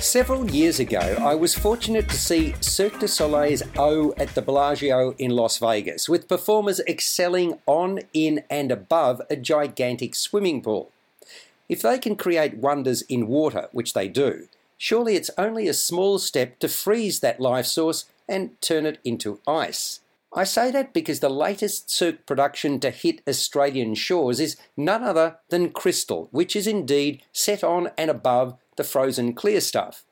Several years ago, I was fortunate to see Cirque du Soleil's O at the Bellagio in Las Vegas, with performers excelling on, in, and above a gigantic swimming pool. If they can create wonders in water, which they do, surely it's only a small step to freeze that life source and turn it into ice. I say that because the latest Cirque production to hit Australian shores is none other than Crystal, which is indeed set on and above the frozen clear stuff.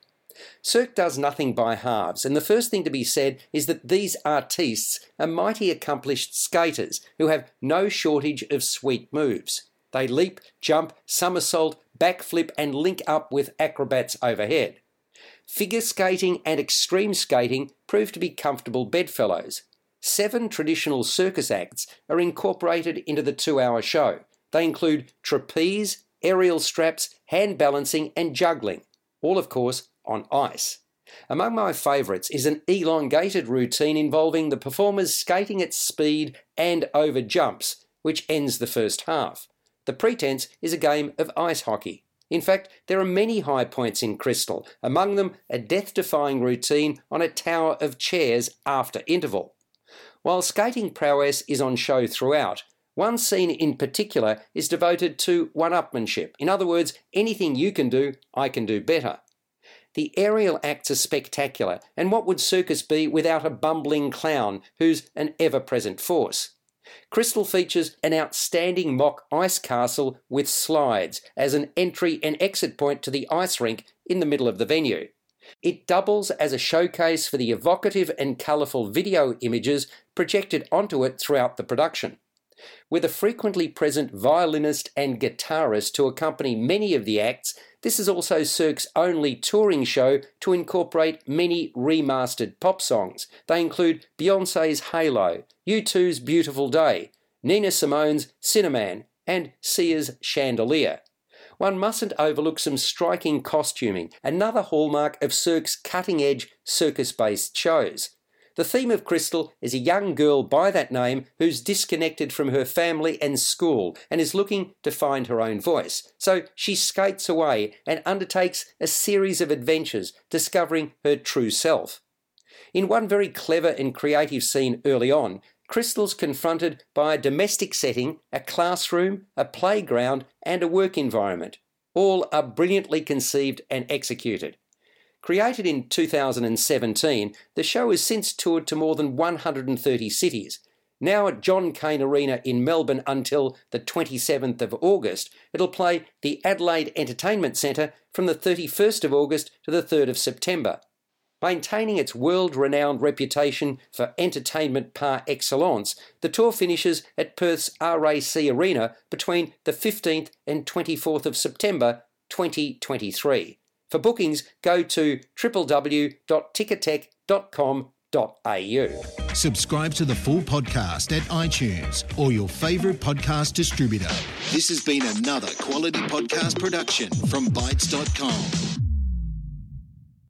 Cirque does nothing by halves, and the first thing to be said is that these artistes are mighty accomplished skaters who have no shortage of sweet moves. They leap, jump, somersault, backflip, and link up with acrobats overhead. Figure skating and extreme skating prove to be comfortable bedfellows. Seven traditional circus acts are incorporated into the two hour show. They include trapeze, aerial straps, hand balancing, and juggling, all, of course, on ice. Among my favourites is an elongated routine involving the performers skating at speed and over jumps, which ends the first half. The pretense is a game of ice hockey. In fact, there are many high points in Crystal, among them a death defying routine on a tower of chairs after interval. While skating prowess is on show throughout, one scene in particular is devoted to one upmanship. In other words, anything you can do, I can do better. The aerial acts are spectacular, and what would circus be without a bumbling clown who's an ever present force? Crystal features an outstanding mock ice castle with slides as an entry and exit point to the ice rink in the middle of the venue. It doubles as a showcase for the evocative and colourful video images projected onto it throughout the production. With a frequently present violinist and guitarist to accompany many of the acts, this is also Cirque's only touring show to incorporate many remastered pop songs. They include Beyonce's Halo, U2's Beautiful Day, Nina Simone's Sinnerman, and Sia's Chandelier. One mustn't overlook some striking costuming, another hallmark of Cirque's cutting edge circus based shows. The theme of Crystal is a young girl by that name who's disconnected from her family and school and is looking to find her own voice. So she skates away and undertakes a series of adventures, discovering her true self. In one very clever and creative scene early on, Crystal's confronted by a domestic setting, a classroom, a playground, and a work environment. All are brilliantly conceived and executed. Created in 2017, the show has since toured to more than 130 cities. Now at John Cain Arena in Melbourne until the 27th of August, it'll play the Adelaide Entertainment Centre from the 31st of August to the 3rd of September. Maintaining its world renowned reputation for entertainment par excellence, the tour finishes at Perth's RAC Arena between the 15th and 24th of September 2023. For bookings, go to www.ticketek.com.au. Subscribe to the full podcast at iTunes or your favourite podcast distributor. This has been another quality podcast production from Bitesz.com.